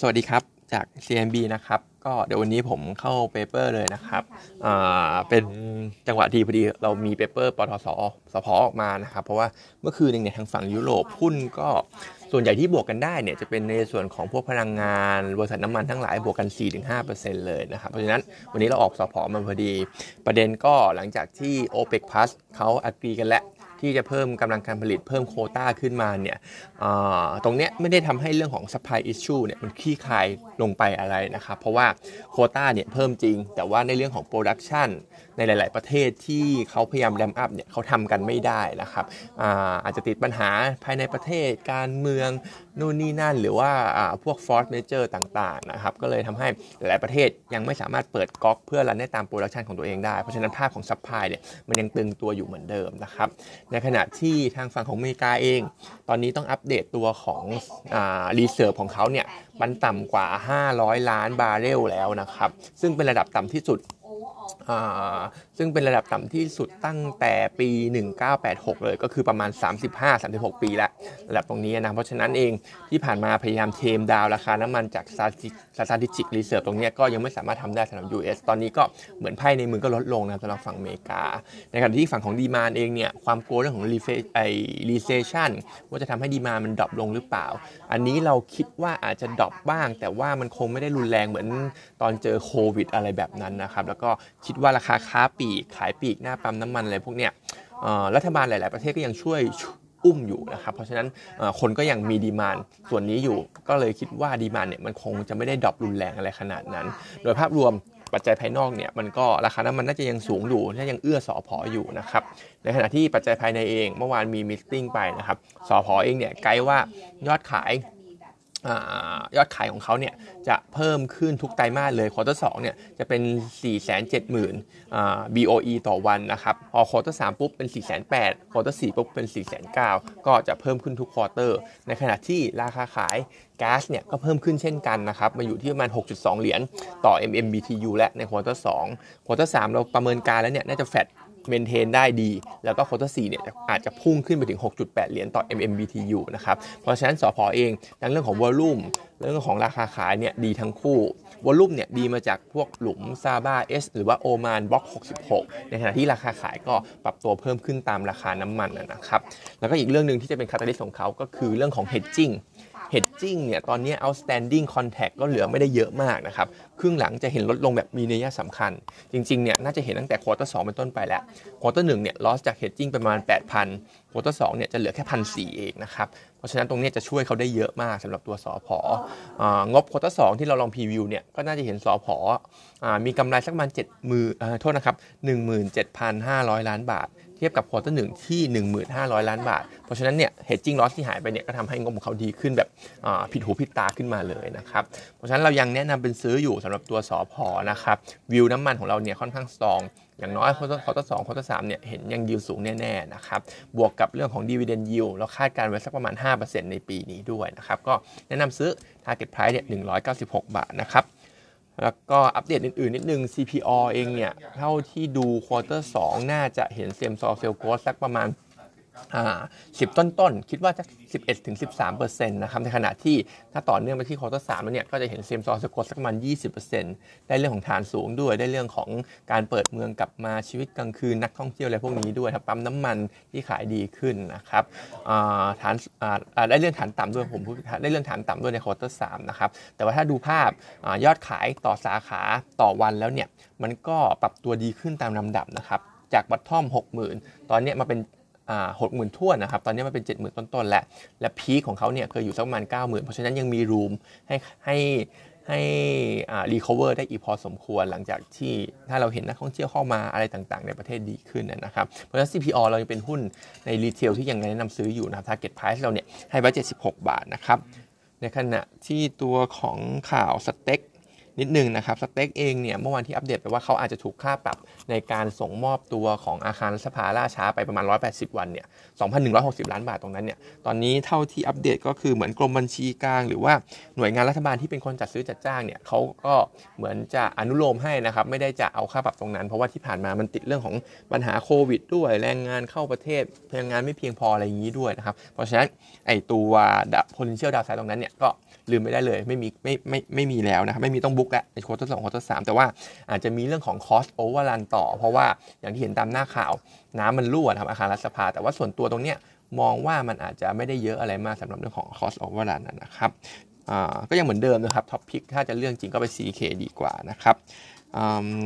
สวัสดีครับจาก CMB นะครับ ก็เดี๋ยววันนี้ผมเข้า paper เลยนะครับเป็นจังหวะดีพอดีเรามี paper ปตท.สผ. ออกมานะครับ เพราะว่าเมื่อคืนเองเนี่ยทางฝั่งยุโรปหุ้นก็ส่วนใหญ่ที่บวกกันได้เนี่ยจะเป็นในส่วนของพวกพลังงานบริษัทน้ำมันทั้งหลายบวกกัน 4-5%เลยนะครับ เพราะฉะนั้นวันนี้เราออกสผ. มาพอดี ประเด็นก็หลังจากที่ OPEC Plus เขา agree กันแล้ว ที่จะเพิ่มกำลังการผลิตเพิ่มโควตาขึ้นมาเนี่ยตรงเนี้ยไม่ได้ทำให้เรื่องของ supply issue เนี่ยมันคลี่คลายลงไปอะไรนะครับ เพราะว่าโควตาเนี่ยเพิ่มจริง แต่ว่าในเรื่องของ production ในหลาย ๆ ประเทศที่เขาพยายาม ramp up เนี่ยเขาทำกันไม่ได้นะครับอาอาจจะติดปัญหาภายในประเทศการเมืองนู่นนี่นั่น หรือว่าพวก force majeure ต่าง ๆ นะครับ ก็เลยทำให้หลายประเทศยังไม่สามารถเปิดก๊อกเพื่อ run ได้ตาม production ของตัวเองได้ เพราะฉะนั้นภาพของ supply เนี่ยมันยังตึงตัวอยู่เหมือนเดิมนะครับในขณะที่ทางฝั่งของอเมริกาเอง ตอนนี้ต้องอัปเดตตัวของ reserve ของเขาเนี่ยมันต่ำกว่า 500 ล้านบาร์เรลแล้วนะครับ ซึ่งเป็นระดับต่ำที่สุด ซึ่งเป็นระดับต่ำที่สุดตั้งแต่ปี 1986 เลยก็คือประมาณ 35-36 ปีแล้วระดับตรงนี้นะ เพราะฉะนั้นเองที่ผ่านมาพยายาม tame down ราคาน้ำมันจาก strategic reserve ตรงนี้ก็ยังไม่สามารถทำได้สำหรับ US ตอนนี้ก็เหมือนไพ่ในมือก็ลดลงนะสำหรับฝั่งอเมริกา ในขณะที่ฝั่งของ demand เองเนี่ยความกลัวเรื่องของ recession ว่าจะทำให้ demand มัน drop ลงหรือเปล่า อันนี้เราคิดว่าอาจจะ drop บ้าง แต่ว่ามันคงไม่ได้รุนแรงเหมือนตอนเจอโควิดอะไรแบบนั้นนะครับแล้วก็คิดว่าราคาค้าปลีกขายปลีกหน้าปั๊มน้ำมันอะไรพวกเนี้ยรัฐบาลหลาย ๆ ประเทศก็ยังช่วยอุ้มอยู่นะครับเพราะฉะนั้นคนก็ยังมี demand ส่วนนี้อยู่ ก็เลยคิดว่า demand เนี่ยมันคงจะไม่ได้ drop รุนแรงอะไรขนาดนั้น โดยภาพรวมปัจจัยภายนอกเนี่ยมันก็ราคาน้ำมันน่าจะยังสูงอยู่น่ายังเอื้อสอพออยู่นะครับในขณะที่ปัจจัยภายในเองเมื่อวานมี meeting ไปนะครับสผ. เองเนี่ยไกด์ว่ายอดขาย ยอดขายของเขาเนี่ยจะเพิ่มขึ้นทุกไตรมาสเลย quarter สองเนี่ยจะเป็น 4 7 0 0 0 BOE ต่อวันนะครับ พอ quarter สามปุ๊บเป็น 4 8 0 0 0 quarter สี่ปุ๊บเป็น 4 9 0 0 0 ก็จะเพิ่มขึ้นทุก quarter ในขณะที่ราคาขายก๊าซเนี่ยก็เพิ่มขึ้นเช่นกันนะครับ มาอยู่ที่ประมาณ 6.2 เหรียญต่อ MMBTU และใน quarter 2 quarter 3เราประเมินการณ์แล้วเนี่ยน่าจะ flat maintain ได้ดี แล้วก็ quarter 4เนี่ยอาจจะพุ่งขึ้นไปถึง 6.8 เหรียญต่อ MMBTU นะครับ เพราะฉะนั้นสผ. เองทั้งเรื่องของ volume เรื่องของราคาขายเนี่ยดีทั้งคู่ volume เนี่ยดีมาจากพวกหลุมซาบาห์ H หรือว่าโอมานบล็อก 66 ในขณะที่ราคาขายก็ปรับตัวเพิ่มขึ้นตามราคาน้ำมันนะครับ แล้วก็อีกเรื่องหนึ่งที่จะเป็น catalyst ของเขาก็คือเรื่องของ hedging hedging เนี่ยตอนนี้ outstanding contract ก็เหลือไม่ได้เยอะมากนะครับ ครึ่งหลังจะเห็นลดลงแบบมีนัยสำคัญ จริงๆเนี่ยน่าจะเห็นตั้งแต่ quarter สองเป็นต้นไปแล้ว quarter หนึ่งเนี่ย loss จาก hedging ประมาณ 8,000 quarter สองเนี่ยจะเหลือแค่พันเศษเองนะครับ เพราะฉะนั้นตรงนี้จะช่วยเขาได้เยอะมากสำหรับตัวสผ. งบ quarter สองที่เราลอง preview เนี่ยก็น่าจะเห็นสอพอมีกำไรสักประมาณ7 หมื่น โทษนะครับ17,500 ล้านบาท เทียบกับ quarter หนึ่งที่ 1,500 ล้านบาท เพราะฉะนั้นเนี่ย hedging loss ที่หายไปเนี่ยก็ทำให้งบของเขาดีขึ้นแบบผิดหูผิดตาขึ้นมาเลยนะครับ เพราะฉะนั้นเรายังแนะนำเป็นซื้ออยู่สำหรับตัวสผ. นะครับวิวน้ำมันของเราเนี่ยค่อนข้าง strong อย่างน้อย quarter สอง quarter สามเนี่ยเห็นยังยืนสูงแน่ๆนะครับบวกกับเรื่องของ dividend yield เราคาดการณ์ไว้สักประมาณ 5%ในปีนี้ด้วยนะครับก็แนะนำซื้อ target price เนี่ย196 บาทนะครับ แล้วก็อัปเดตอื่นๆ นิดนึง CPALL เองเนี่ย เท่าที่ดู quarter 2น่าจะเห็น same store sales growth สักประมาณ อ่าสิบต้นคิดว่าจะสิบเอ็ดถึงสิบสามเปอร์เซ็นต์นะครับในขณะที่ถ้าต่อเนื่องไปที่ quarter สามแล้วเนี่ยก็จะเห็น same store sales growth สักประมาณยี่สิบเปอร์เซ็นต์ได้เรื่องของฐานสูงด้วย ได้เรื่องของการเปิดเมืองกลับมาชีวิตกลางคืนนักท่องเที่ยวอะไรพวกนี้ด้วยครับปั๊มน้ำมันที่ขายดีขึ้นนะครับฐานได้เรื่องฐานต่ำด้วยผมพูดได้เรื่องฐานต่ำด้วยใน quarter สามนะครับแต่ว่าถ้าดูภาพยอดขายต่อสาขาต่อวันแล้วเนี่ยมันก็ปรับตัวดีขึ้นตามลำดับนะครับจาก bottom 60,000 ตอนนี้มาเป็น หกหมื่นทั่วนะครับ ตอนนี้มันเป็นเจ็ดหมื่นต้นๆแล้วและ peak ของเขาเนี่ยเคยอยู่สักประมาณเก้าหมื่นเพราะฉะนั้นยังมี room ให้ให้ให้ recover ได้อีกพอสมควรหลังจากที่ถ้าเราเห็นนักท่องเที่ยวเข้ามาอะไรต่างๆ ในประเทศดีขึ้นนะครับ เพราะฉะนั้น CPALL เรายังเป็นหุ้นในรีเทลที่ยังแนะนำซื้ออยู่นะครับ target price เราเนี่ยให้ไว้76 บาทนะครับ ในขณะที่ตัวของข่าวสเต็ก นิดนึงนะครับสเต็กเองเนี่ยเมื่อวานที่อัปเดตไปว่าเขาอาจจะถูกค่าปรับในการส่งมอบตัวของอาคารสภาล่าช้าไปประมาณ 180 วันเนี่ย 2,160 ล้านบาทตรงนั้นเนี่ย ตอนนี้เท่าที่อัปเดตก็คือเหมือนกรมบัญชีกลาง หรือว่าหน่วยงานรัฐบาลที่เป็นคนจัดซื้อจัดจ้างเนี่ยเขาก็เหมือนจะอนุโลมให้นะครับไม่ได้จะเอาค่าปรับตรงนั้น เพราะว่าที่ผ่านมามันติดเรื่องของปัญหาโควิด ด้วยแรงงานเข้าประเทศแรงงานไม่เพียงพออะไรอย่างนี้ด้วยนะครับเพราะฉะนั้นไอ้ตัว potential downside ตรงนั้นเนี่ยก็ลืมไม่ได้เลยไม่มีไม่ไม่ไม่มีแล้วนะครับไม่มีต้องบกแล้วใน quarter สอง quarter สามแต่ว่าอาจจะมีเรื่องของ cost overrun ต่อ เพราะว่าอย่างที่เห็นตามหน้าข่าว น้ำมันรั่วทำอาคารรัฐสภา แต่ว่าส่วนตัวตรงเนี้ยมองว่ามันอาจจะไม่ได้เยอะอะไรมากสำหรับเรื่องของ cost overrun นะครับก็ยังเหมือนเดิมนะครับ top pick ถ้าจะเรื่องจริงก็ไป CK ดีกว่านะครับ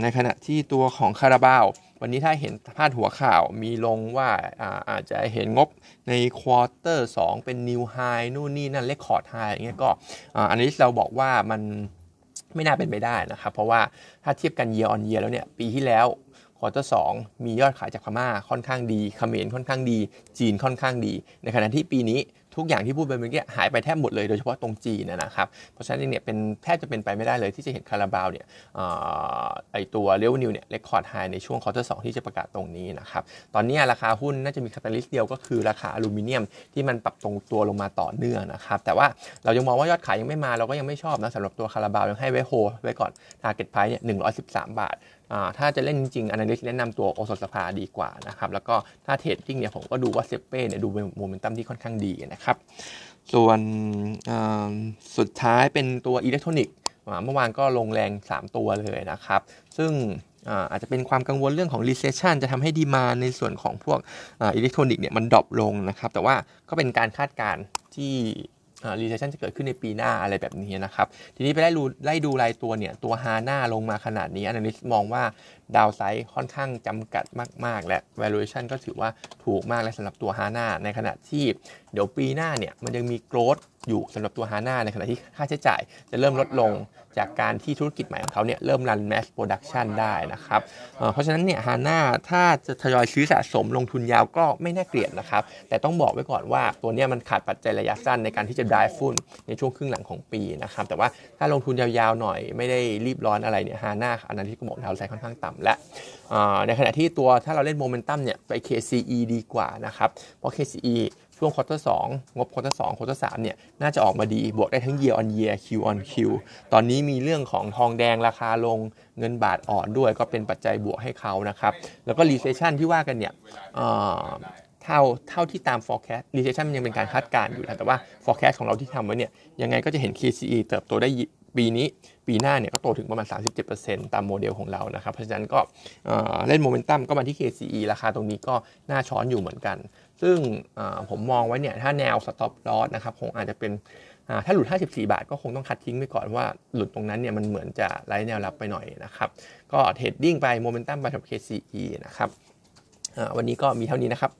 ในขณะที่ตัวของคาราบาว วันนี้ถ้าเห็นพาดหัวข่าวมีลงว่าอาอาจจะเห็นงบใน quarter 2เป็น new high นู่นนี่นั่น record high อย่างเงี้ยก็อันนี้เราบอกว่ามัน ไม่น่าเป็นไปได้นะครับ เพราะว่าถ้าเทียบกัน year on year แล้วเนี่ยปีที่แล้ว quarter สองมียอดขายจากพม่าค่อนข้างดีเขมรค่อนข้างดี จีนค่อนข้างดี ในขณะที่ปีนี้ ทุกอย่างที่พูดไปเมื่อกี้หายไปแทบหมดเลยโดยเฉพาะตรงจีนนะครับเพราะฉะนั้นเนี่ยเป็นแทบจะเป็นไปไม่ได้เลยที่จะเห็นคาราบาวเนี่ยไอ้ตัว revenue เนี่ย record high ในช่วงควอเตอร์สที่จะประกาศตรงนี้นะครับตอนนี้ราคาหุ้นน่าจะมี catalyst เดียวก็คือราคาอลูมิเนียมที่มันปรับตรงตัวลงมาต่อเนื่องนะครับแต่ว่าเรายังมองว่ายอดขายยังไม่มาเราก็ยังไม่ชอบนะสำหรับตัวคาราบาวยังให้ไว้โฮไว้ก่อน target price เนี่ยหนึ่งบาท ถ้าจะเล่นจริงๆ analyst แนะนำตัวโอสถสภาดีกว่านะครับ แล้วก็ถ้า trading เนี่ยผมก็ดูว่าเซ็ปเป้เนี่ยดูโมเมนตัมที่ค่อนข้างดีนะครับ ส่วนสุดท้ายเป็นตัวอิเล็กทรอนิกส์เมื่อวานก็ลงแรง 3 ตัวเลยนะครับ ซึ่งอาจจะเป็นความกังวลเรื่องของ recession จะทำให้ demand ในส่วนของพวกอิเล็กทรอนิกส์เนี่ยมัน drop ลงนะครับ แต่ว่าก็เป็นการคาดการณ์ที่ recession จะเกิดขึ้นในปีหน้าอะไรแบบนี้นะครับ ทีนี้ไปไล่ดูไล่ดูรายตัวเนี่ย ตัวฮาน่าลงมาขนาดนี้ analyst มองว่า downside ค่อนข้างจำกัดมาก ๆ และ valuation ก็ถือว่าถูกมากและสำหรับตัวฮาน่าในขณะที่เดี๋ยวปีหน้าเนี่ยมันยังมี growth อยู่สำหรับตัวฮาน่าในขณะที่ค่าใช้จ่ายจะเริ่มลดลงจากการที่ธุรกิจใหม่ของเขาเนี่ยเริ่ม run mass production ได้นะครับเพราะฉะนั้นเนี่ยฮาน่าถ้าจะทยอยซื้อสะสมลงทุนยาวก็ไม่น่าเกลียดนะครับ แต่ต้องบอกไว้ก่อนว่าตัวเนี้มันขาดปัจจัยระยะสั้นในการที่จะ drive หุ้นในช่วงครึ่งหลังของปีนะครับ แต่ว่าถ้าลงทุนยาวๆหน่อยไม่ได้รีบร้อนอะไรเนี่ยฮาน่าอันนั้นที่ก็บอก downside ค่อนข้างต่ำและในขณะที่ตัวถ้าเราเล่นโมเมนตัมเนี่ยไป KCE ดีกว่านะครับเพราะ KCE ช่วง quarter สองงบ quarter สอง quarter สองเนี่ยน่าจะออกมาดีบวกได้ทั้ง year on year Q on Q ตอนนี้มีเรื่องของทองแดงราคาลงเงินบาทอ่อนด้วยก็เป็นปัจจัยบวกให้เขานะครับ แล้วก็ recession ที่ว่ากันเนี่ยเท่าเท่าที่ตาม forecast recession มันยังเป็นการคาดการณ์อยู่นะแต่ว่า forecast ของเราที่ทำไว้เนี่ยยังไงก็จะเห็น KCE เติบโตได้ ปีนี้ปีหน้าเนี่ยก็โตถึงประมาณ 37%ตามโมเดลของเรานะครับ เพราะฉะนั้นก็เล่นโมเมนตัมก็มาที่ KCE ราคาตรงนี้ก็น่าช้อนอยู่เหมือนกัน ซึ่งผมมองไว้เนี่ยถ้าแนว stop loss นะครับคงอาจจะเป็นถ้าหลุด 54 บาทก็คงต้อง cut ทิ้งไปก่อนว่าหลุดตรงนั้นเนี่ยมันเหมือนจะไร้แนวรับไปหน่อยนะครับ ก็ trading ไปโมเมนตัมไปกับ KCE นะครับวันนี้ก็มีเท่านี้นะครับ